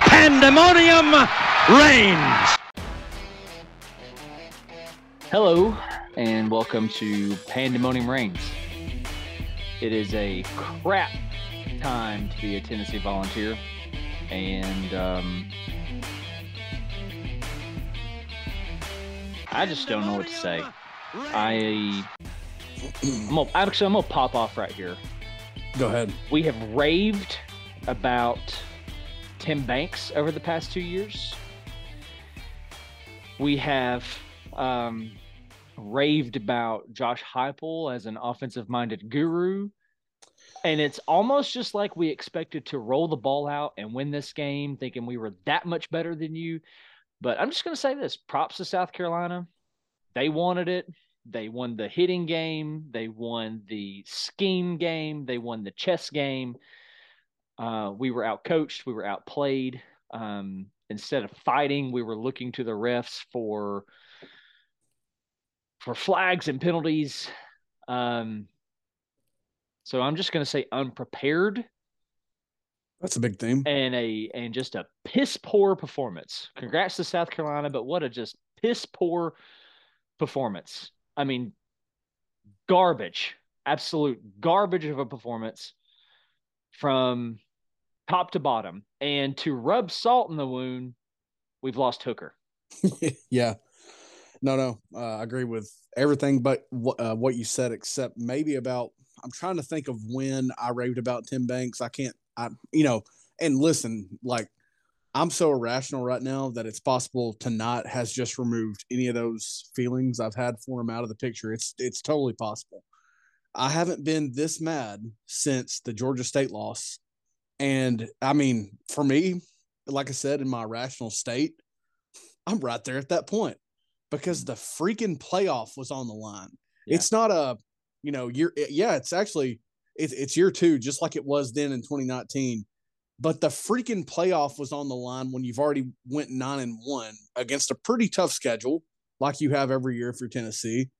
Pandemonium reigns. Hello, and welcome to Pandemonium Reigns. It is a crap time to be a Tennessee volunteer, and um, I just don't know what to say. I, I'm gonna, actually, I'm gonna pop off right here. Go ahead. We have raved about Tim Banks over the past two years. We have um, raved about Josh Heupel as an offensive-minded guru, and it's almost just like we expected to roll the ball out and win this game, thinking we were that much better than you. But I'm just going to say this: props to South Carolina. They wanted it. They won the hitting game. They won the scheme game. They won the chess game. Uh, we were outcoached. We were outplayed. Um, instead of fighting, we were looking to the refs for for flags and penalties. Um, so I'm just going to say unprepared That's a big theme. and a and just a piss poor performance. Congrats to South Carolina, but what a just piss poor performance. I mean, garbage, absolute garbage of a performance from top to bottom. And to rub salt in the wound, we've lost Hooker. yeah. No, no, uh, I agree with everything but what, uh, what you said, except maybe about. I'm trying to think of when I raved about Tim Banks. I can't. I you know, and listen, like I'm so irrational right now that it's possible to not has just removed any of those feelings I've had for him out of the picture. It's it's totally possible. I haven't been this mad since the Georgia State loss, and I mean, for me, like I said, in my rational state, I'm right there at that point because the freaking playoff was on the line. Yeah. It's not a, you know, year. Yeah, it's actually it's it's year two, just like it was then in 2019. But the freaking playoff was on the line when you've already went nine and one against a pretty tough schedule, like you have every year for Tennessee.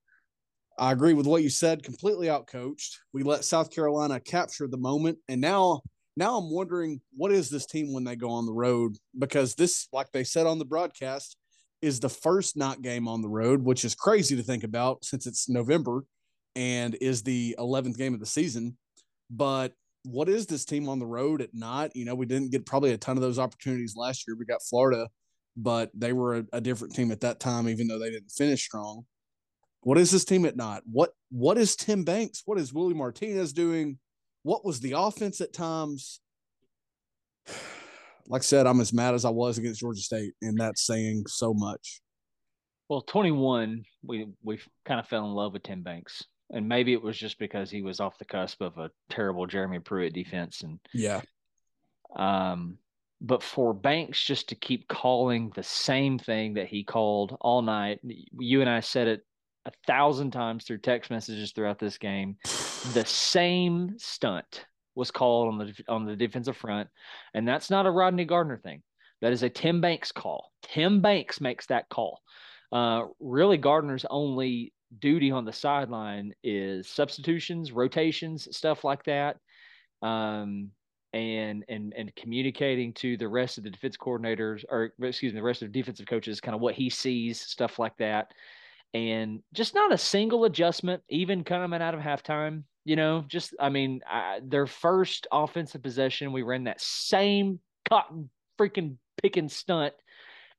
I agree with what you said. Completely outcoached. We let South Carolina capture the moment, and now now I'm wondering what is this team when they go on the road because this, like they said on the broadcast, is the first not game on the road, which is crazy to think about since it's November and is the 11th game of the season. But what is this team on the road at not? You know, we didn't get probably a ton of those opportunities last year. We got Florida, but they were a, a different team at that time, even though they didn't finish strong. What is this team at not? What what is Tim Banks? What is Willie Martinez doing? What was the offense at times? Like I said, I'm as mad as I was against Georgia State, and that's saying so much. Well, 21, we we kind of fell in love with Tim Banks. And maybe it was just because he was off the cusp of a terrible Jeremy Pruitt defense and Yeah. Um, but for Banks just to keep calling the same thing that he called all night, you and I said it a thousand times through text messages throughout this game. The same stunt was called on the on the defensive front, and that's not a Rodney Garner thing. That is a Tim Banks call. Tim Banks makes that call. Uh, really, Garner's only duty on the sideline is substitutions, rotations, stuff like that. Um, and and and communicating to the rest of the defense coordinators or excuse me the rest of the defensive coaches kind of what he sees stuff like that and just not a single adjustment even coming out of halftime you know just i mean I, their first offensive possession we ran that same cotton freaking picking stunt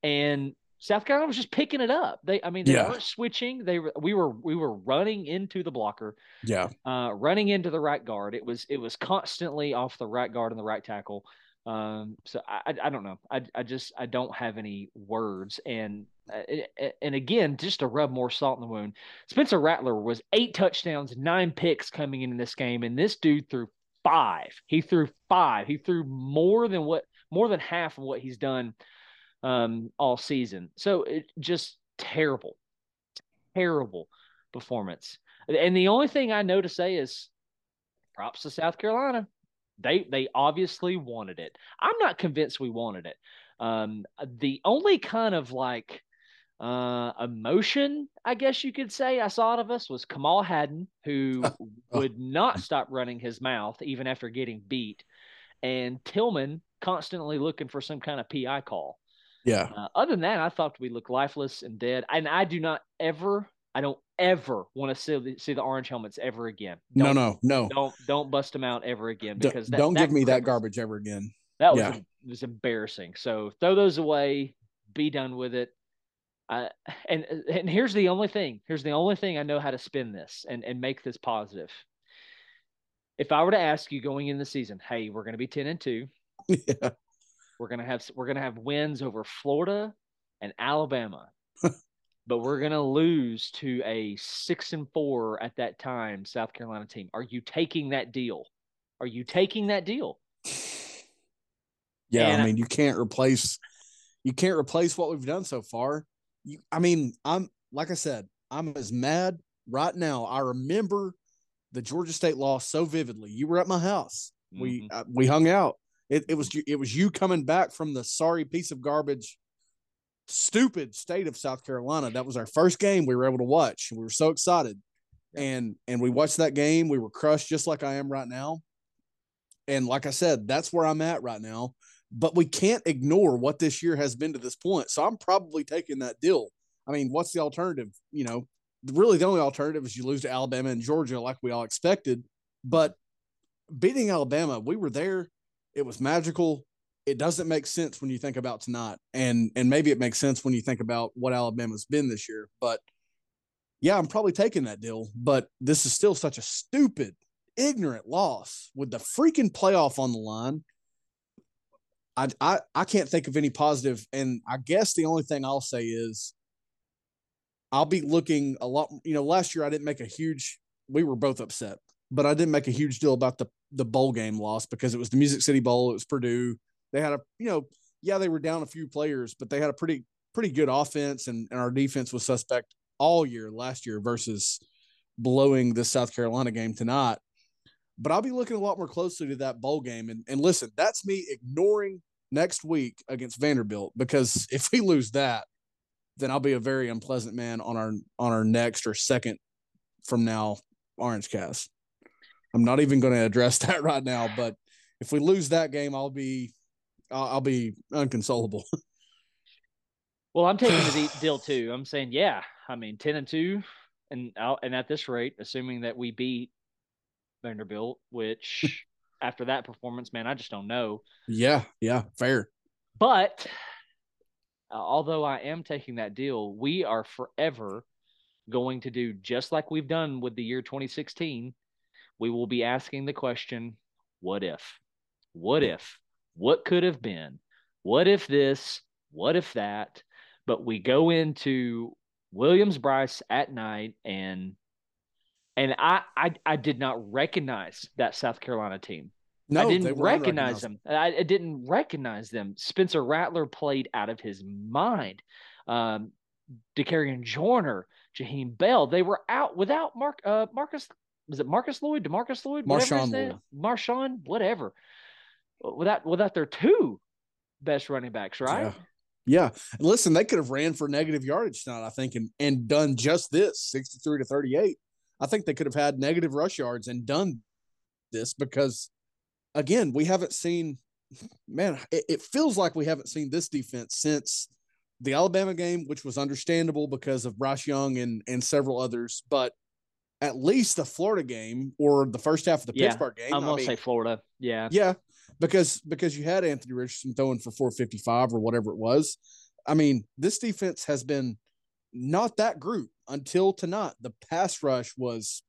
and South Carolina was just picking it up. They, I mean, they Yeah. weren't switching. They were, we were, we were running into the blocker Yeah. uh, running into the right guard. It was it was constantly off the right guard and the right tackle. Um, so I, I I don't know. I I just I don't have any words. And uh, and again, just to rub more salt in the wound, Spencer Rattler was eight touchdowns, nine picks coming into this game, and this dude threw five. He threw five. He threw more than what more than half of what he's done um, all season. So it just terrible, terrible performance. And the only thing I know to say is props to South Carolina. They they obviously wanted it. I'm not convinced we wanted it. Um, the only kind of like Uh, emotion, I guess you could say, I saw out of us was Kamal Hadden, who Oh. would not stop running his mouth even after getting beat, and Tillman constantly looking for some kind of PI call. Yeah. Uh, other than that, I thought we looked lifeless and dead. And I do not ever, I don't ever want to see the, see the orange helmets ever again. No, Don't- no, no. don't don't bust them out ever again D- because that, don't give me that garbage ever again. That was Yeah. was embarrassing. So throw those away. Be done with it. Uh, and and here's the only thing. Here's the only thing I know how to spin this and and make this positive. If I were to ask you going in the season, hey, we're going to be ten and two. yeah. We're gonna have we're gonna have wins over Florida and Alabama, but we're gonna lose to a six and four at that time South Carolina team. Are you taking that deal? Are you taking that deal? Yeah, And I I- mean, you can't replace you can't replace what we've done so far. You I mean, I'm like I said, I'm as mad right now. I remember the Georgia State loss so vividly. You were at my house. We Mhm. uh, we hung out. It it was you it was you coming back from the sorry piece of garbage stupid state of South Carolina. That was our first game we were able to watch. We were so excited. And and we watched that game. We were crushed just like I am right now. And like I said, that's where I'm at right now. But we can't ignore what this year has been to this point. So I'm probably taking that deal. I mean, what's the alternative? You know, really the only alternative is you lose to Alabama and Georgia like we all expected. But beating Alabama, we were there. It was magical. It doesn't make sense when you think about tonight. And and maybe it makes sense when you think about what Alabama's been this year. But yeah, I'm probably taking that deal. But this is still such a stupid, ignorant loss with the freaking playoff on the line. I, I I can't think of any positive, and I guess the only thing I'll say is I'll be looking a lot. You know, last year I didn't make a huge. We were both upset, but I didn't make a huge deal about the the bowl game loss because it was the Music City Bowl. It was Purdue. They had a you know yeah they were down a few players, but they had a pretty pretty good offense, and, and our defense was suspect all year last year versus blowing the South Carolina game tonight. But I'll be looking a lot more closely to that bowl game. And, and listen, that's me ignoring next week against Vanderbilt because if we lose that, then I'll be a very unpleasant man on our on our next or second from now Orange Cast. I'm not even going to address that right now, but if we lose that game, I'll be I'll, I'll be unconsolable. Well, I'm taking the deal too. I'm saying, yeah. I mean, ten and two, and out and at this rate, assuming that we beat Vanderbilt, which after that performance, man, I just don't know. yeah, yeah, fair. But uh, although I am taking that deal, we are forever going to do just like we've done with the year 2016. We will be asking the question, what if? What if? What could have been? What if this? What if that? But we go into Williams-Brice at night and and I, I I did not recognize that South Carolina team. No, I didn't recognize them. I, I didn't recognize them. Spencer Rattler played out of his mind. Um, Dakereon Joyner, Jaheim Bell, they were out without Mark uh, Marcus. Was it Marcus Lloyd? Demarcus Lloyd? Marshawn Lloyd. Marshawn, whatever. Uh, without without their two best running backs, right? Yeah. Yeah. Listen, they could have ran for negative yardage tonight, I think, and, and done just this 63 to 38. I think they could have had negative rush yards and done this because, again, we haven't seen, man, it, it feels like we haven't seen this defense since the Alabama game, which was understandable because of Bryce Young and, and several others. But at least the Florida game or the first half of the Yeah, Pittsburgh game, I'm gonna mean, say Florida. Yeah. yeah, because because you had Anthony Richardson throwing for 455 or whatever it was. I mean, this defense has been not that group until tonight. The pass rush was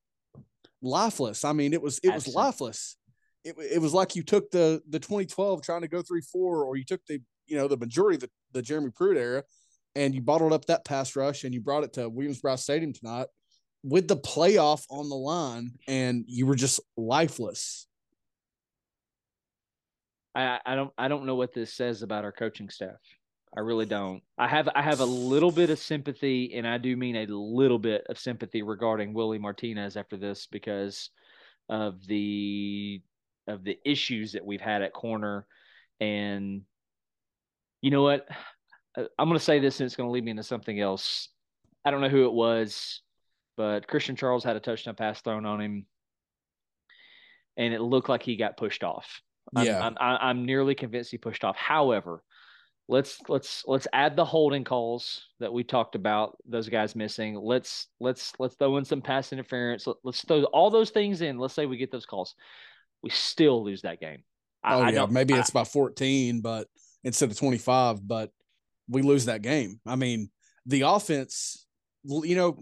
lifeless. I mean, it was it was lifeless. It, it was like you took the the 2012 trying to go three four, or you took the you know the majority of the, the Jeremy Pruitt era, and you bottled up that pass rush and you brought it to Williams-Brice Stadium tonight with the playoff on the line, and you were just lifeless. I, I don't I don't know what this says about our coaching staff. I really don't. I have I have a little bit of sympathy, and I do mean a little bit of sympathy regarding Willie Martinez after this because of the of the issues that we've had at corner, and you know what? I'm going to say this and it's going to lead me into something else. I don't know who it was, but Christian Charles had a touchdown pass thrown on him, and it looked like he got pushed off. Yeah. I'm, I'm, I'm nearly convinced he pushed off. However, let's let's let's add the holding calls that we talked about. Those guys missing. Let's let's let's throw in some pass interference. Let, us throw all those things in. Let's say we get those calls, we still lose that game. I, oh yeah, maybe I, it's by 14, but instead of 25, but we lose that game. I mean, the offense, you know,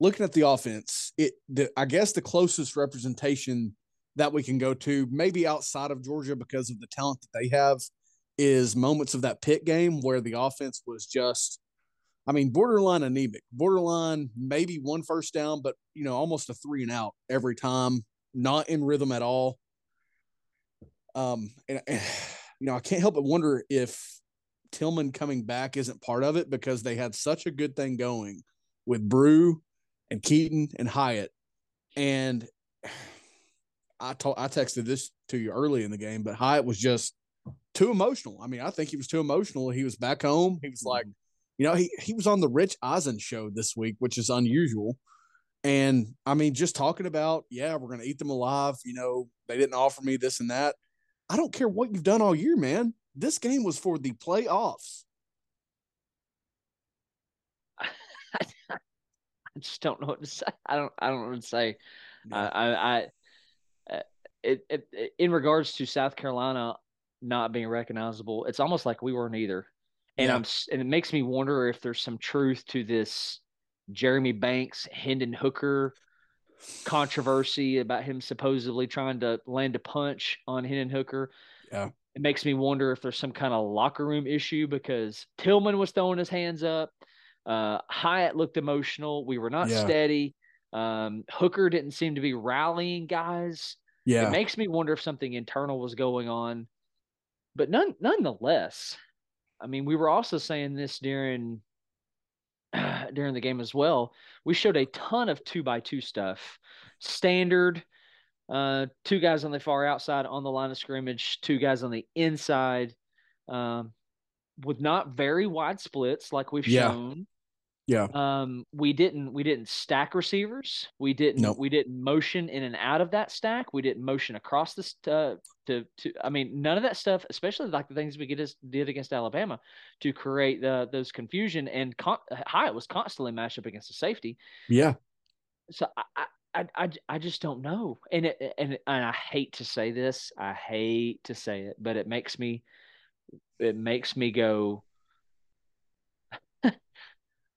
looking at the offense, it the, I guess the closest representation that we can go to, maybe outside of Georgia because of the talent that they have, is moments of that pit game where the offense was just, I mean, borderline anemic, borderline maybe one first down, but you know, almost a three and out every time, not in rhythm at all. Um, and, and you know, I can't help but wonder if Tillman coming back isn't part of it because they had such a good thing going with Bru and Keyton and Hyatt. And I told I texted this to you early in the game, but Hyatt was just too emotional. I mean, I think he was too emotional. He was back home. He was like, you know, he he was on the Rich Eisen show this week, which is unusual. And I mean, just talking about, yeah, we're gonna eat them alive. You know, they didn't offer me this and that. I don't care what you've done all year, man. This game was for the playoffs. I just don't know what to say. I don't. I don't know what to say. I, I, uh, it, it, it, in regards to South Carolina not being recognizable, it's almost like we weren't either. And yeah. I'm, and it makes me wonder if there's some truth to this Jeremy Banks, Hendon Hooker controversy about him supposedly trying to land a punch on Hendon Hooker. Yeah. It makes me wonder if there's some kind of locker room issue because Tillman was throwing his hands up. Uh, Hyatt looked emotional. We were not yeah. steady. Um, Hooker didn't seem to be rallying guys. Yeah. It makes me wonder if something internal was going on. But none, nonetheless, I mean, we were also saying this during during the game as well. We showed a ton of two by two stuff, standard, uh, two guys on the far outside on the line of scrimmage, two guys on the inside, um, with not very wide splits like we've yeah. shown. Yeah. Um, we didn't we didn't stack receivers. We didn't nope. we didn't motion in and out of that stack. We didn't motion across this uh, to to I mean none of that stuff, especially like the things we get did against Alabama to create the those confusion and con- Hyatt was constantly matched up against the safety. Yeah. So I, I I I just don't know. And it, and and I hate to say this. I hate to say it, but it makes me it makes me go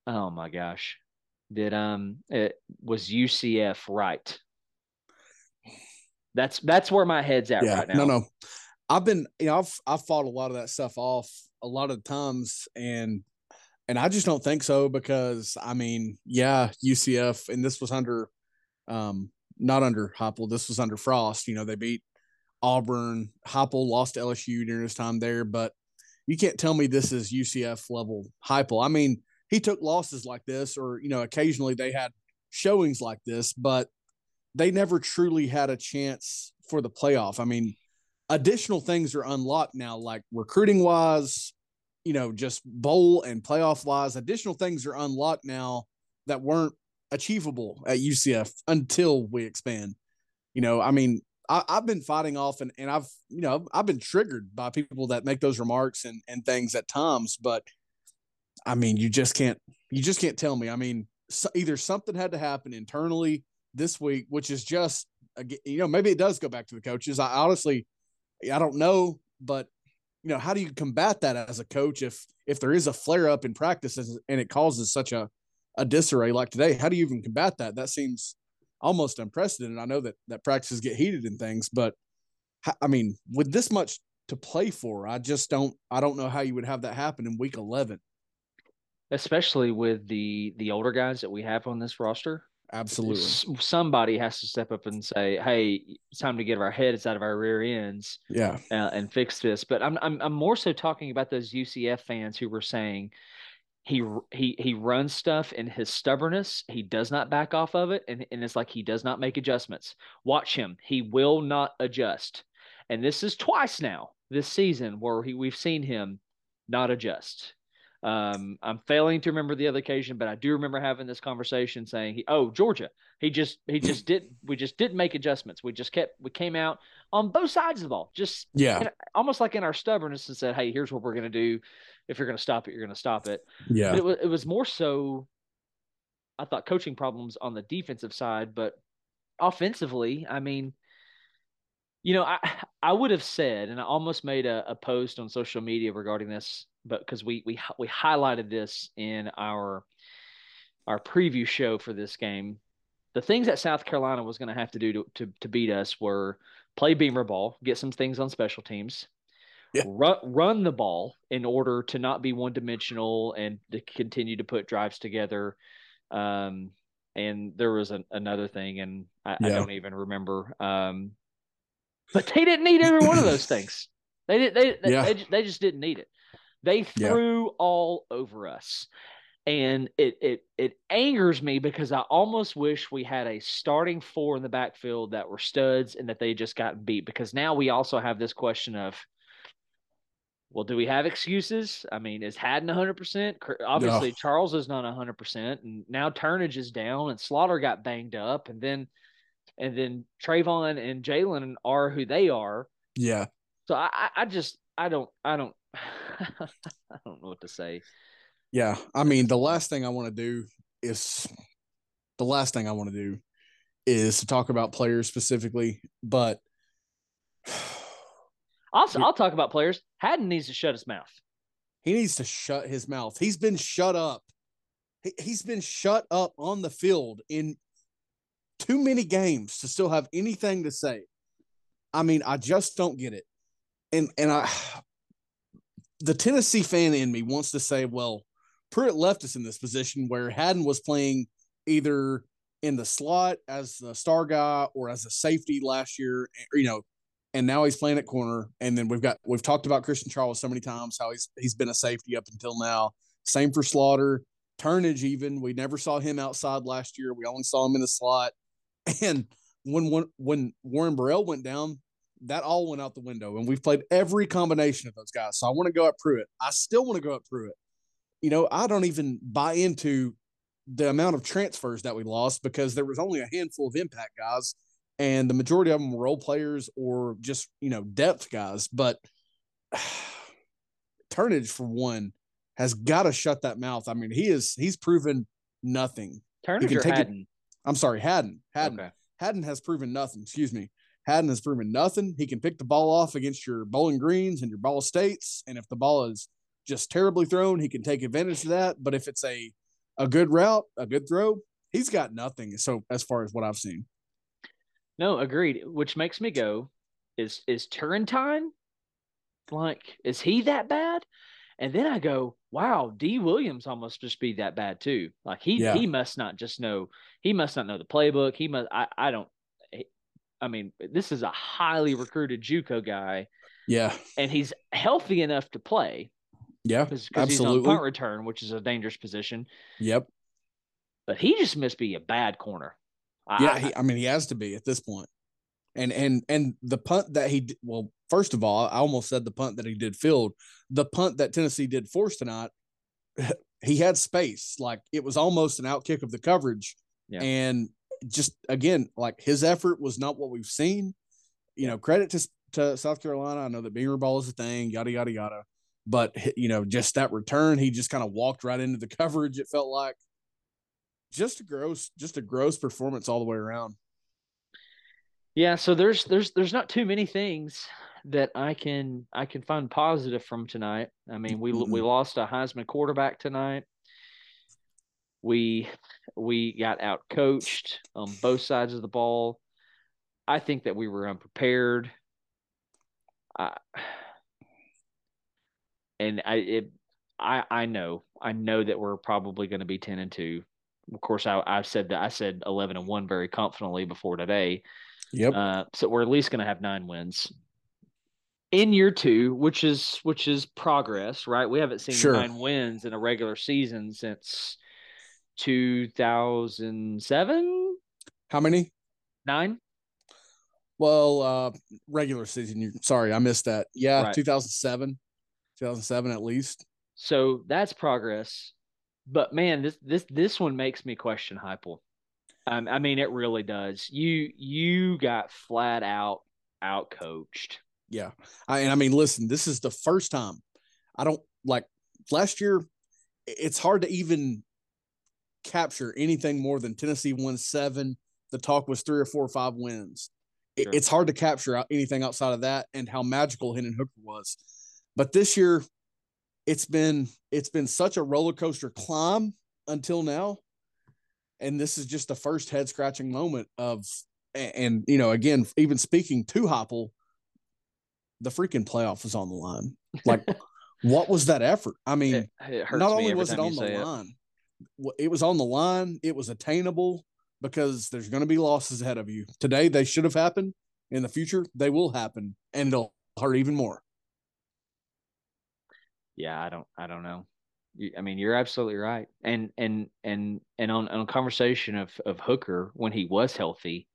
Oh my gosh. Did um it was UCF right? That's that's where my head's at yeah, right now. No, no. I've been you know, I've I've fought a lot of that stuff off a lot of times and and I just don't think so because I mean, yeah, UCF and this was under um not under Heupel, this was under Frost. You know, they beat Auburn. Heupel lost to LSU during his time there, but you can't tell me this is UCF level Heupel. I mean, he took losses like this, or you know, occasionally they had showings like this, but they never truly had a chance for the playoff. I mean, additional things are unlocked now, like recruiting wise, you know, just bowl and playoff wise. Additional things are unlocked now that weren't achievable at UCF until we expand. You know, I mean, I, have been fighting off and, and I've, you know, I've been triggered by people that make those remarks and, and things at times, but I mean, you just can't you just can't tell me. I mean, so either something had to happen internally this week, which is just you know maybe it does go back to the coaches. I honestly I don't know, but you know how do you combat that as a coach if if there is a flare up in practice and it causes such a a disarray like today? How do you even combat that? That seems almost unprecedented. I know that that practices get heated and things, but I mean, with this much to play for, I just don't I don't know how you would have that happen in week 11 especially with the the older guys that we have on this roster. Absolutely, somebody has to step up and say, "Hey, it's time to get our heads out of our rear ends." Yeah, uh, and fix this. But I'm I'm I'm more so talking about those UCF fans who were saying he he he runs stuff in his stubbornness. He does not back off of it, and and it's like he does not make adjustments. Watch him; he will not adjust. And this is twice now this season where he we've seen him not adjust. Um, I'm failing to remember the other occasion, but I do remember having this conversation saying, he, "Oh, Georgia, he just he just did we just didn't make adjustments. We just kept we came out on both sides of the ball, just Yeah. in- almost like in our stubbornness and said, "Hey, here's what we're going to do. If you're going to stop it, you're going to stop it." Yeah. But it was it was more so. I thought coaching problems on the defensive side, but offensively, I mean, you know, I I would have said, and I almost made a, a post on social media regarding this, but because we we we highlighted this in our our preview show for this game, the things that South Carolina was going to have to do to, to to beat us were play beamer ball, get some things on special teams, Yeah. run run the ball in order to not be one dimensional and to continue to put drives together. Um, and there was an, another thing, and I, I don't even remember. Um, but they didn't need every one of those things. They did. They they, Yeah. they, they just didn't need it. They Yeah. threw all over us, and it it it angers me because I almost wish we had a starting four in the backfield that were studs and that they just got beat. Because now we also have this question of, well, do we have excuses? I mean, is Hadden 100%? Obviously, Charles is not 100%. And now Turnage is down and Slaughter got banged up. And then, and then Trayvon and Jalen are who they are. Yeah. So I- I just, I don't, I don't, I don't know what to say. Yeah. I mean, the uh, last thing I want to do is the last thing I want to do is to talk about players specifically, but Also, Yeah. I'll talk about players. Hadden needs to shut his mouth. he needs to shut his mouth. He's been shut up. He, he's been shut up on the field in too many games to still have anything to say. I mean, I just don't get it. And and I the Tennessee fan in me wants to say, well, Pruitt left us in this position where Hadden was playing either in the slot as the star guy or as a safety last year, or, you know, and now he's playing at corner. And then we've got we've talked about Christian Charles so many times how he's he's been a safety up until now. Same for Slaughter, Turnage. Even we never saw him outside last year. We only saw him in the slot. And when when when Warren Burrell went down, that all went out the window. And we've played every combination of those guys. So I want to go at Pruitt. I still want to go at Pruitt. You know, I don't even buy into the amount of transfers that we lost because there was only a handful of impact guys and the majority of them were role players or just you know depth guys but turnage for one has got to shut that mouth i mean he is he's proven nothing Turnage or take it- i'm sorry hadden hadden Okay. hadden has proven nothing excuse me hadden has proven nothing he can pick the ball off against your bowling greens and your ball states and if the ball is just terribly thrown he can take advantage of that but if it's a a good route a good throw he's got nothing so as far as what i've seen No, agreed. Which makes me go, is is Turrentine like is he that bad? And then I go, wow, D Williams almost just be that bad too. Like he Yeah. he must not just know he must not know the playbook. He must I I don't. I mean, this is a highly recruited JUCO guy, yeah and he's healthy enough to play yeah because he's on punt return, which is a dangerous position. yep But he just must be a bad corner. I- Yeah, I- he, I mean, he has to be at this point. And and and the punt that he well, first of all, I almost said the punt that he did field. The punt that Tennessee did force tonight, he had space. Like it was almost an outkick of the coverage. Yeah. And just again, like his effort was not what we've seen. You know, credit to to South Carolina. I know that beamer ball is a thing, yada yada yada. But you know, just that return, he just kind of walked right into the coverage. It felt like just a gross, just a gross performance all the way around. Yeah, so there's there's there's not too many things that I can I can find positive from tonight. I mean, we we lost a Heisman quarterback tonight. We we got out coached on both sides of the ball. I think that we were unprepared. I, and I it I I know I know that we're probably going to be ten and two. Of course, I I said that I said eleven and one very confidently before today. Yep. Uh, so we're at least going to have nine wins in year two, which is which is progress, right? We haven't seen Sure. nine wins in a regular season since two thousand seven, How many? nine. Well, uh regular season. You sorry, I missed that. Yeah, Right. 2007. 2007 at least. So that's progress. But man, this this this one makes me question Heupel. Um, I mean, it really does. You you got flat out out coached. Yeah, I, and I mean, listen, this is the first time. I don't like last year. It's hard to even capture anything more than Tennessee won seven. The talk was three or four or five wins. Sure. It's hard to capture anything outside of that and how magical Hendon Hooker was. But this year, it's been it's been such a roller coaster climb until now, and this is just the first head scratching moment of. And you know, again, even speaking to Heupel, the freaking playoff was on the line. Like, what was that effort? I mean, it, it not only was it on the line, it. was on the line. It was attainable because there's going to be losses ahead of you. Today, they should have happened. In the future, they will happen, and they'll hurt even more. Yeah, I don't, I don't know. I mean, you're absolutely right. And and and and on on a conversation of of Hooker when he was healthy,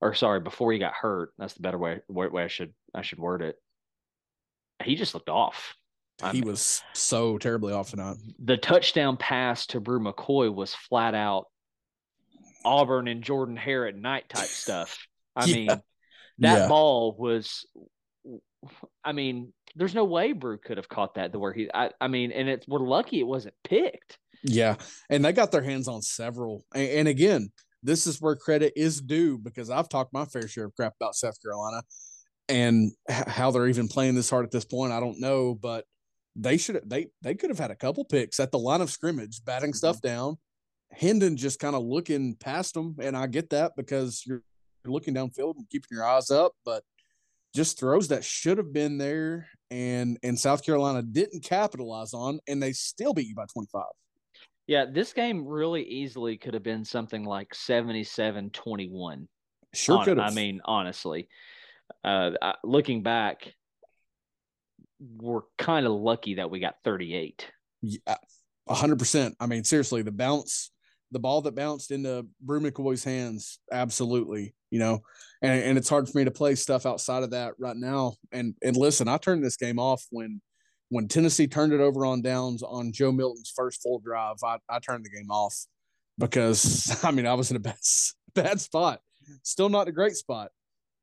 or sorry, before he got hurt. That's the better way way I should I should word it. He just looked off. He was so terribly off tonight. The touchdown pass to Bru McCoy was flat out Auburn and Jordan Hare at night type stuff. I yeah. mean, that yeah. ball was. I mean, there's no way Bru could have caught that the where he. I, I mean, and it's we're lucky it wasn't picked. Yeah, and they got their hands on several. And, and again, this is where credit is due because I've talked my fair share of crap about South Carolina and how they're even playing this hard at this point. I don't know, but they should they they could have had a couple picks at the line of scrimmage, batting mm-hmm. stuff down. Hendon just kind of looking past them, and I get that because you're, you're looking downfield and keeping your eyes up, but just throws that should have been there and and South Carolina didn't capitalize on, and they still beat you by 25. Yeah, this game really easily could have been something like 77-21. Sure could have. I mean, honestly, uh, looking back, we're kind of lucky that we got 38. Yeah, 100%. I mean, seriously, the bounce, the ball that bounced into Bru McCoy's hands, absolutely, you know, and, and it's hard for me to play stuff outside of that right now. And, and listen, I turned this game off when, when Tennessee turned it over on downs on Joe Milton's first full drive. I, I turned the game off because, I mean, I was in a bad, bad spot. Still not a great spot.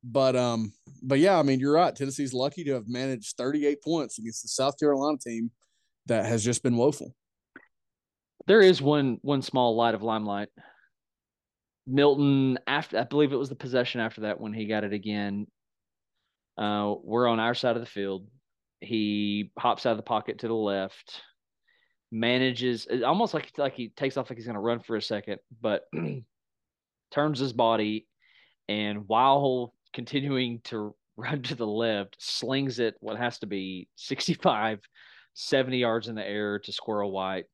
But um, but yeah, I mean, you're right. Tennessee's lucky to have managed 38 points against the South Carolina team that has just been woeful. There is one one small light of limelight. Milton, after I believe it was the possession after that when he got it again. Uh, we're on our side of the field. He hops out of the pocket to the left, manages almost like like he takes off like he's going to run for a second, but turns his body, and while continuing to run to the left, slings it what has to be 65, 70 yards in the air to Squirrel White.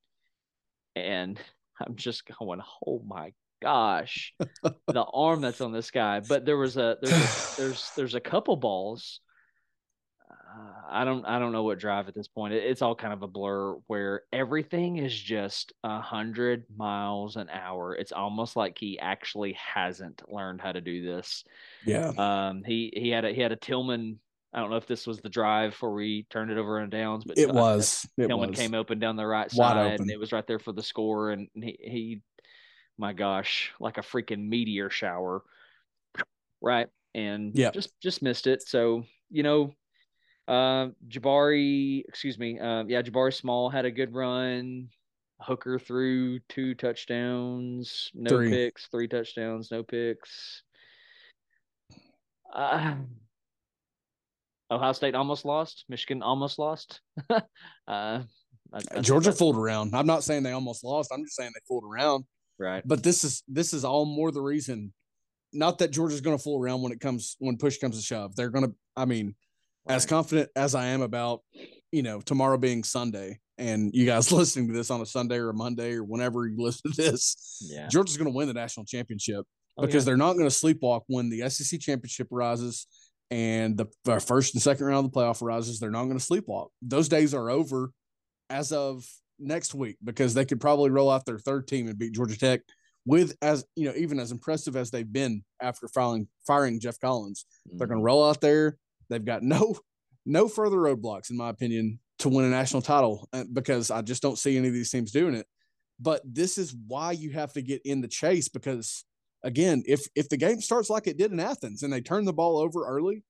And I'm just going, oh my gosh, the arm that's on this guy. But there was a there's a, there's there's a couple balls I don't I don't know what drive at this point. It, it's all kind of a blur where everything is just a hundred miles an hour. It's almost like he actually hasn't learned how to do this. Yeah. Um. He he had a he had a Tillman. I don't know if this was the drive where we turned it over on downs, but it was. It Tillman was. came open down the right side, and it was right there for the score. And he he, my gosh, like a freaking meteor shower, right? And yeah, just just missed it. So you know uh, Jabari, excuse me, uh, yeah, Jabari Small had a good run. Hooker threw two touchdowns, no three. picks, three touchdowns, no picks. Uh, Ohio State almost lost. Michigan almost lost. uh, Georgia fooled around. I'm not saying they almost lost. I'm just saying they fooled around. Right. But this is this is all more the reason. Not that Georgia's going to fool around when it comes when push comes to shove. They're going to. I mean, right. as confident as I am about, you know, tomorrow being Sunday and you guys listening to this on a Sunday or a Monday or whenever you listen to this, yeah. Georgia's going to win the national championship oh, because yeah. they're not going to sleepwalk when the SEC championship arises and the, the first and second round of the playoff arises. They're not going to sleepwalk. Those days are over as of next week because they could probably roll out their third team and beat Georgia Tech with as you know even as impressive as they've been after firing firing Geoff Collins. Mm-hmm. They're going to roll out there They've got no no further roadblocks, in my opinion, to win a national title uh, because I just don't see any of these teams doing it. But this is why you have to get in the chase because again, if if the game starts like it did in Athens and they turn the ball over early,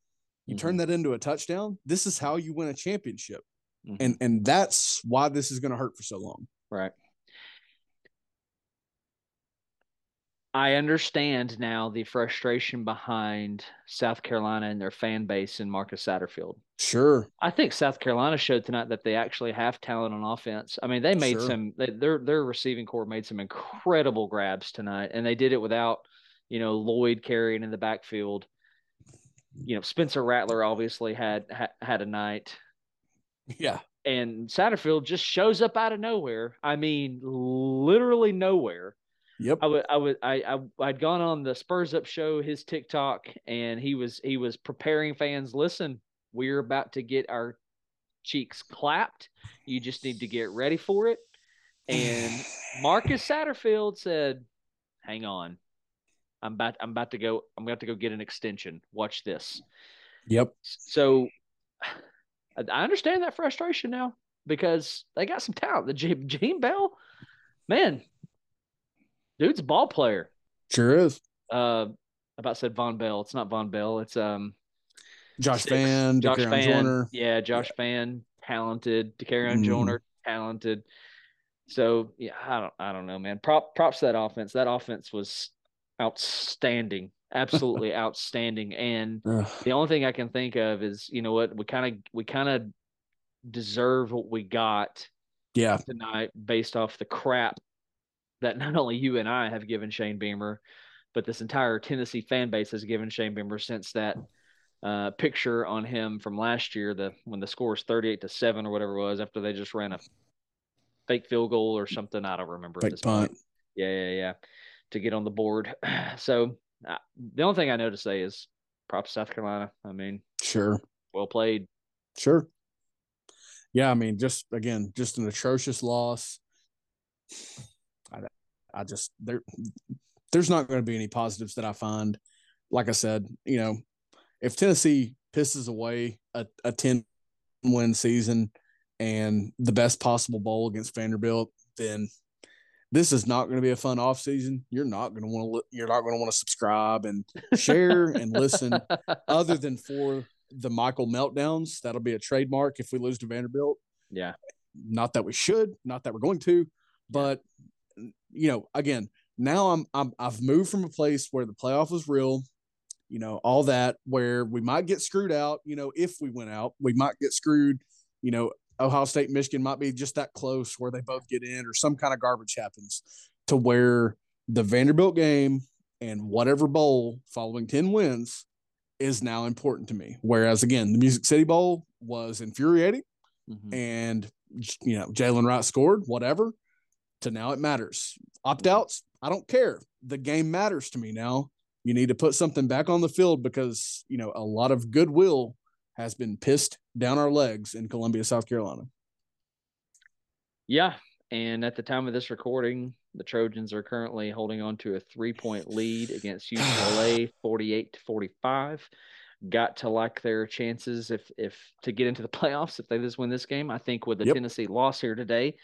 you mm-hmm. turn that into a touchdown. This is how you win a championship, mm-hmm. and and that's why this is going to hurt for so long. Right. I understand now the frustration behind South Carolina and their fan base and Marcus Satterfield. Sure. I think South Carolina showed tonight that they actually have talent on offense. I mean, they made sure. some they, their their receiving corps made some incredible grabs tonight and they did it without, you know, Lloyd carrying in the backfield. You know, Spencer Rattler obviously had ha, had a night. Yeah. And Satterfield just shows up out of nowhere. I mean, literally nowhere Yep. I would I would I, I I'd gone on the Spurs Up show, his TikTok, and he was he was preparing fans. Listen, we're about to get our cheeks clapped. You just need to get ready for it. And Marcus Satterfield said, Hang on. I'm about I'm about to go I'm about to go get an extension. Watch this. Yep. So I understand that frustration now because they got some talent. The Gene Bell, man, dude's a ball player. Sure is. Uh, about said Vonn Bell. It's not Vonn Bell. It's um, Josh Vann, Josh Vann, Joyner. Yeah, Josh yeah. Vann, talented. Dakereon mm. Joyner, talented. So yeah, I don't, I don't know, man. Prop, props to that offense. That offense was outstanding, absolutely outstanding. And the only thing I can think of is, you know what, we kind of, we kind of deserve what we got. Yeah. Tonight, based off the crap that not only you and I have given Shane Beamer, but this entire Tennessee fan base has given Shane Beamer since that uh, picture on him from last year, the when the score was thirty eight to seven or whatever it was, after they just ran a fake field goal or something. I don't remember fake at this punt. point. Yeah, yeah, yeah, to get on the board. So uh, the only thing I know to say is props South Carolina. I mean, sure, well played. Sure. Yeah, I mean, just again, just an atrocious loss. I, I just there there's not going to be any positives that I find. Like I said, you know, if Tennessee pisses away a, a 10 win season and the best possible bowl against Vanderbilt, then this is not going to be a fun off season. You're not going to want to you're not going to want to subscribe and share and listen other than for the Michael meltdowns. That'll be a trademark if we lose to Vanderbilt. Yeah. Not that we should, not that we're going to, but you know, again, now I'm, I'm I've moved from a place where the playoff was real, you know, all that where we might get screwed out, you know, if we went out, we might get screwed, you know, Ohio State, Michigan might be just that close where they both get in or some kind of garbage happens to where the Vanderbilt game and whatever bowl following 10 wins is now important to me. Whereas again, the Music City Bowl was infuriating mm-hmm. and you know, Jaylen Wright scored, whatever to now it matters. Opt mm-hmm. outs, I don't care. The game matters to me now. You need to put something back on the field because, you know, a lot of goodwill has been pissed down our legs in Columbia, South Carolina. Yeah. And at the time of this recording, the Trojans are currently holding on to a three point lead against UCLA, 48 to 45. Got to like their chances if if to get into the playoffs if they just win this game. I think with the yep. Tennessee loss here today,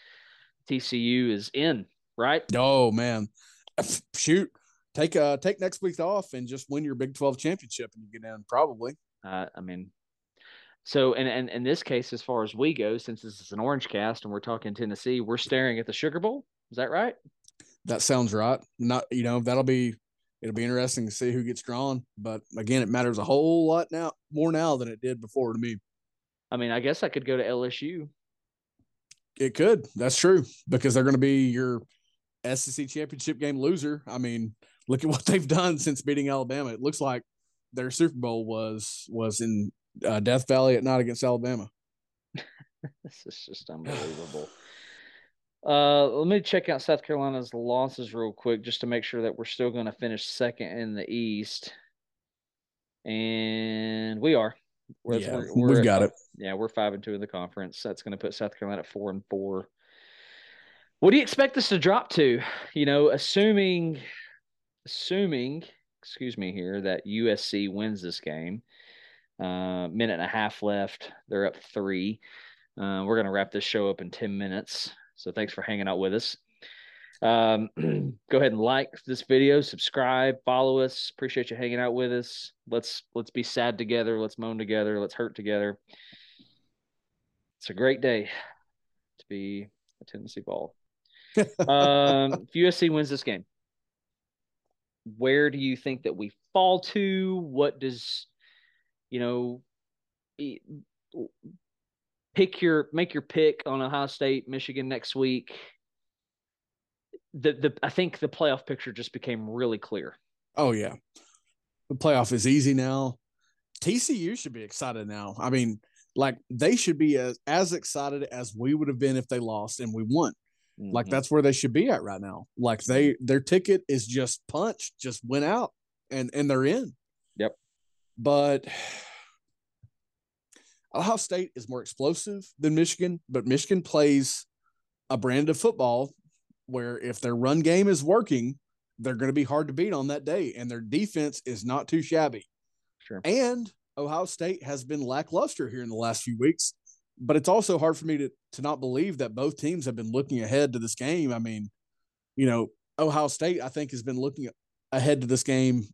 TCU is in, right? Oh man, shoot, take uh take next week off and just win your Big Twelve championship and you get in probably. Uh, I mean, so and and in this case, as far as we go, since this is an Orange Cast and we're talking Tennessee, we're staring at the Sugar Bowl. Is that right? That sounds right. Not you know that'll be it'll be interesting to see who gets drawn. But again, it matters a whole lot now more now than it did before to me. I mean, I guess I could go to LSU it could. That's true because they're going to be your SEC championship game loser. I mean, look at what they've done since beating Alabama. It looks like their Super Bowl was was in uh, Death Valley at night against Alabama. this is just unbelievable. Uh, let me check out South Carolina's losses real quick just to make sure that we're still going to finish second in the East. And we are. Whereas yeah, we're, we're we've got it. Yeah, we're five and two in the conference. That's going to put South Carolina at four and four. What do you expect this to drop to? You know, assuming, assuming, excuse me here, that USC wins this game. Uh, minute and a half left. They're up three. Uh, we're going to wrap this show up in 10 minutes. So thanks for hanging out with us. Um, go ahead and like this video, subscribe, follow us. Appreciate you hanging out with us. Let's let's be sad together. Let's moan together. Let's hurt together. It's a great day to be a Tennessee ball. um, if USC wins this game, where do you think that we fall to? What does you know? Pick your make your pick on Ohio State, Michigan next week the the I think the playoff picture just became really clear. Oh yeah, the playoff is easy now. TCU should be excited now. I mean, like they should be as, as excited as we would have been if they lost and we won. Mm-hmm. Like that's where they should be at right now. Like they their ticket is just punched, just went out and and they're in. Yep. But Ohio State is more explosive than Michigan, but Michigan plays a brand of football where if their run game is working, they're going to be hard to beat on that day. And their defense is not too shabby. Sure. And Ohio State has been lackluster here in the last few weeks. But it's also hard for me to, to not believe that both teams have been looking ahead to this game. I mean, you know, Ohio State, I think, has been looking ahead to this game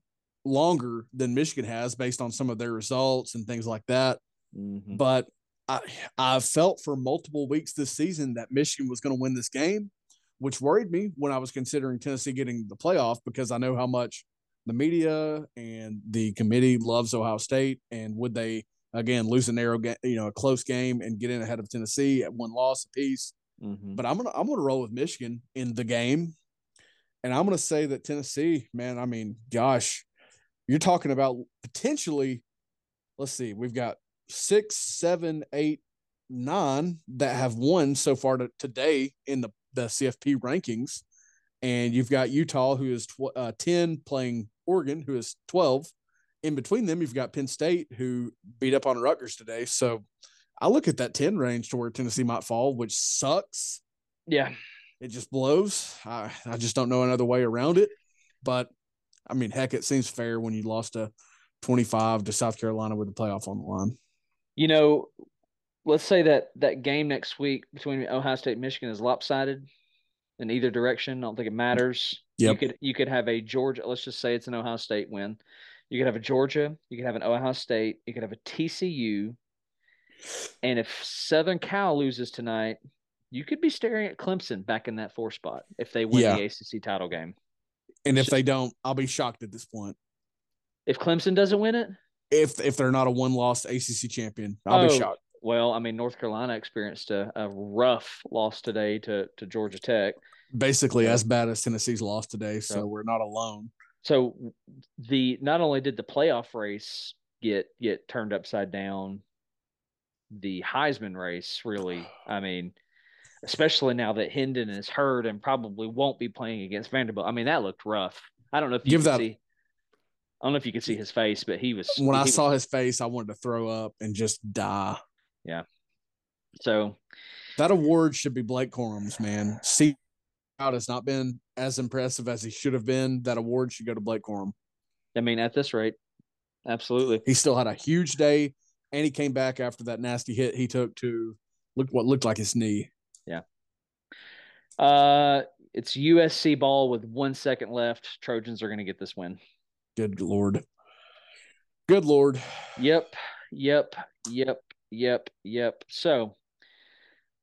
longer than Michigan has based on some of their results and things like that. Mm-hmm. But I, I've felt for multiple weeks this season that Michigan was going to win this game which worried me when I was considering Tennessee getting the playoff because I know how much the media and the committee loves Ohio State, and would they again lose a narrow, you know, a close game and get in ahead of Tennessee at one loss apiece? Mm-hmm. But I'm gonna I'm gonna roll with Michigan in the game, and I'm gonna say that Tennessee, man. I mean, gosh, you're talking about potentially. Let's see, we've got six, seven, eight, nine that have won so far to, today in the the CFP rankings, and you've got Utah who is tw- uh, ten playing Oregon who is twelve. In between them, you've got Penn State who beat up on Rutgers today. So I look at that ten range to where Tennessee might fall, which sucks. Yeah, it just blows. I I just don't know another way around it. But I mean, heck, it seems fair when you lost a 25 to South Carolina with the playoff on the line. You know, let's say that that game next week between Ohio State and Michigan is lopsided in either direction. I don't think it matters. Yep. You could you could have a Georgia. Let's just say it's an Ohio State win. You could have a Georgia. You could have an Ohio State. You could have a TCU. And if Southern Cal loses tonight, you could be staring at Clemson back in that four spot if they win yeah. the ACC title game. And if they don't, I'll be shocked at this point. If Clemson doesn't win it, if if they're not a one loss ACC champion, I'll oh, be shocked. Well, I mean, North Carolina experienced a, a rough loss today to, to Georgia Tech. Basically, as bad as Tennessee's loss today. So, so we're not alone. So the not only did the playoff race get get turned upside down, the Heisman race really. I mean, especially now that Hendon is hurt and probably won't be playing against Vanderbilt. I mean, that looked rough. I don't know if you give that. See, I don't know if you could see his face, but he was. When he I saw his face, I wanted to throw up and just die. Yeah. So that award should be Blake Corum's, man. See out has not been as impressive as he should have been. That award should go to Blake Corum. I mean, at this rate, absolutely. He still had a huge day, and he came back after that nasty hit he took to look what looked like his knee. Yeah. Uh, it's USC ball with one second left. Trojans are going to get this win. Good lord. Good lord. Yep. Yep. Yep. Yep, yep. So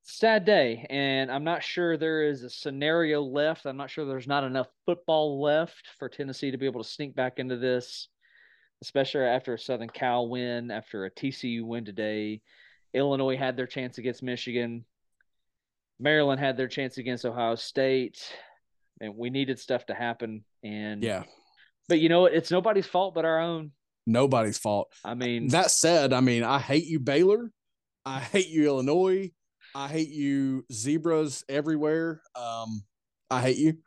sad day, and I'm not sure there is a scenario left. I'm not sure there's not enough football left for Tennessee to be able to sneak back into this, especially after a Southern Cal win, after a TCU win today. Illinois had their chance against Michigan. Maryland had their chance against Ohio State, and we needed stuff to happen. And yeah, but you know what? It's nobody's fault but our own nobody's fault. I mean, that said, I mean, I hate you, Baylor. I hate you, Illinois. I hate you, zebras everywhere. Um, I hate you,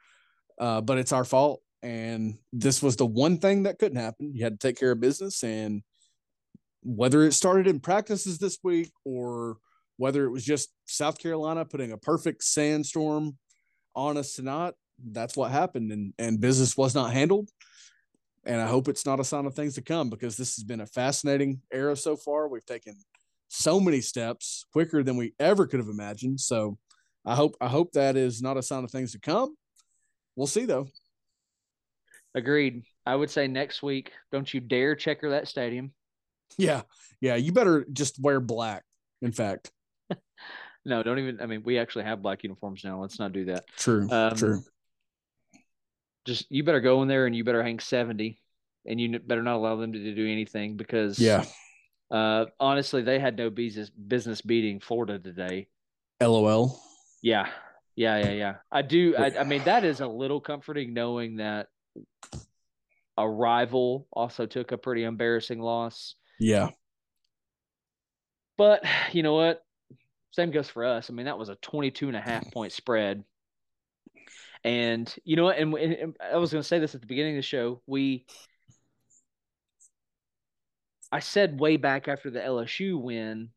uh, but it's our fault. And this was the one thing that couldn't happen. You had to take care of business. And whether it started in practices this week or whether it was just South Carolina putting a perfect sandstorm on us tonight, that's what happened. And, and business was not handled and I hope it's not a sign of things to come because this has been a fascinating era so far. We've taken so many steps quicker than we ever could have imagined. So I hope I hope that is not a sign of things to come. We'll see though. Agreed. I would say next week, don't you dare checker that stadium. Yeah. Yeah. You better just wear black, in fact. no, don't even. I mean, we actually have black uniforms now. Let's not do that. True. Um, true. Just you better go in there and you better hang 70 and you better not allow them to do anything because, yeah. Uh, honestly, they had no business business beating Florida today. LOL. Yeah, yeah, yeah, yeah. I do. I, I mean, that is a little comforting knowing that a rival also took a pretty embarrassing loss. Yeah. But you know what? Same goes for us. I mean, that was a 22 and a half point spread. And you know what? And, and I was going to say this at the beginning of the show. We, I said way back after the LSU win,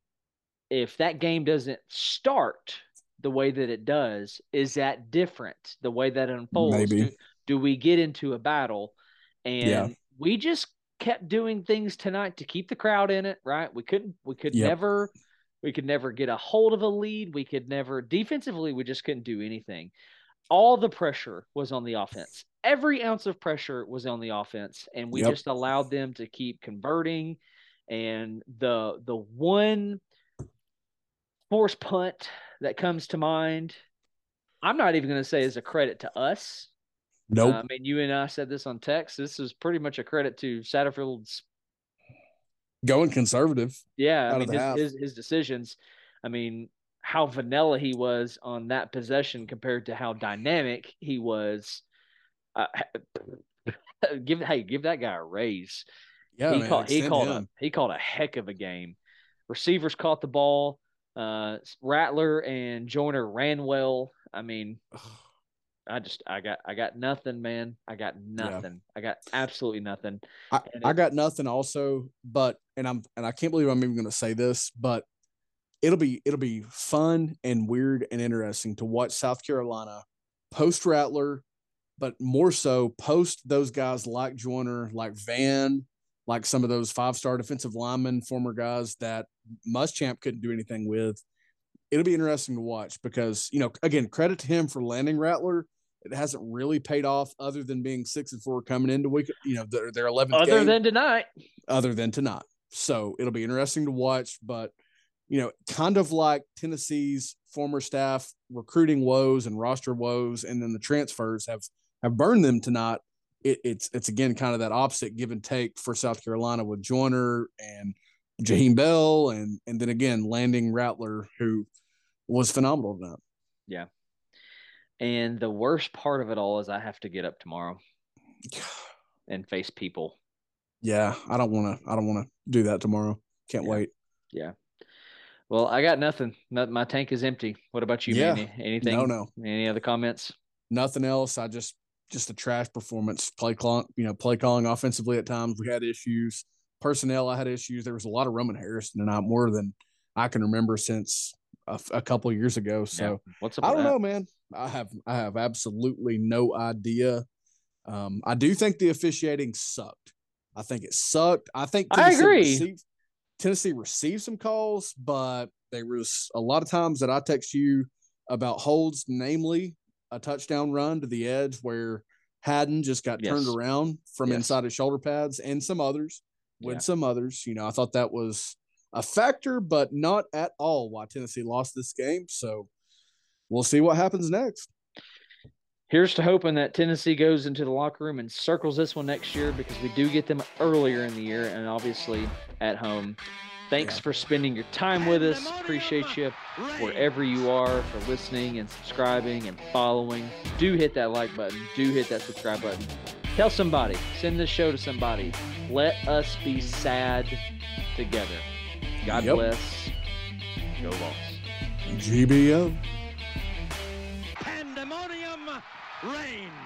if that game doesn't start the way that it does, is that different? The way that it unfolds? Maybe. Do, do we get into a battle? And yeah. we just kept doing things tonight to keep the crowd in it, right? We couldn't we could yep. never we could never get a hold of a lead. We could never defensively we just couldn't do anything. All the pressure was on the offense. Every ounce of pressure was on the offense and we yep. just allowed them to keep converting and the the one force punt that comes to mind I'm not even going to say is a credit to us Nope. Uh, I mean, you and I said this on text. This is pretty much a credit to Satterfield's going conservative. Yeah, I mean his, his, his decisions. I mean, how vanilla he was on that possession compared to how dynamic he was. Uh, give hey, give that guy a raise. Yeah, he man, called he called him. a he called a heck of a game. Receivers caught the ball. Uh, Rattler and Joyner ran well. I mean, I just I got I got nothing, man. I got nothing. Yeah. I got absolutely nothing. I, I got nothing also, but and I'm and I can't believe I'm even gonna say this, but it'll be it'll be fun and weird and interesting to watch South Carolina post Rattler, but more so post those guys like Joyner, like Van, like some of those five star defensive linemen, former guys that Muschamp couldn't do anything with it'll be interesting to watch because you know again credit to him for landing Rattler. It hasn't really paid off other than being six and four coming into week. You know their their eleventh. Other game, than tonight. Other than tonight. So it'll be interesting to watch, but you know, kind of like Tennessee's former staff recruiting woes and roster woes, and then the transfers have have burned them tonight. It, it's it's again kind of that opposite give and take for South Carolina with Joyner and Jaheim Bell, and and then again landing Rattler, who was phenomenal tonight. Yeah. And the worst part of it all is I have to get up tomorrow and face people. Yeah, I don't want to. I don't want to do that tomorrow. Can't yeah. wait. Yeah. Well, I got nothing. My tank is empty. What about you, yeah. Anything? No, no. Any other comments? Nothing else. I just just a trash performance. Play calling, you know, play calling offensively at times. We had issues. Personnel, I had issues. There was a lot of Roman Harrison tonight, more than I can remember since a, a couple years ago. So yeah. what's I don't that? know, man. I have I have absolutely no idea. Um, I do think the officiating sucked. I think it sucked. I think Tennessee I agree. Received, Tennessee received some calls, but there was a lot of times that I text you about holds, namely a touchdown run to the edge where Hadden just got yes. turned around from yes. inside his shoulder pads, and some others with yeah. some others. You know, I thought that was a factor, but not at all why Tennessee lost this game. So we'll see what happens next. Here's to hoping that Tennessee goes into the locker room and circles this one next year because we do get them earlier in the year and obviously at home. Thanks yeah. for spending your time with us. Appreciate you wherever you are for listening and subscribing and following. Do hit that like button. Do hit that subscribe button. Tell somebody. Send this show to somebody. Let us be sad together. God yep. bless. Go Vols. GBO. Rain.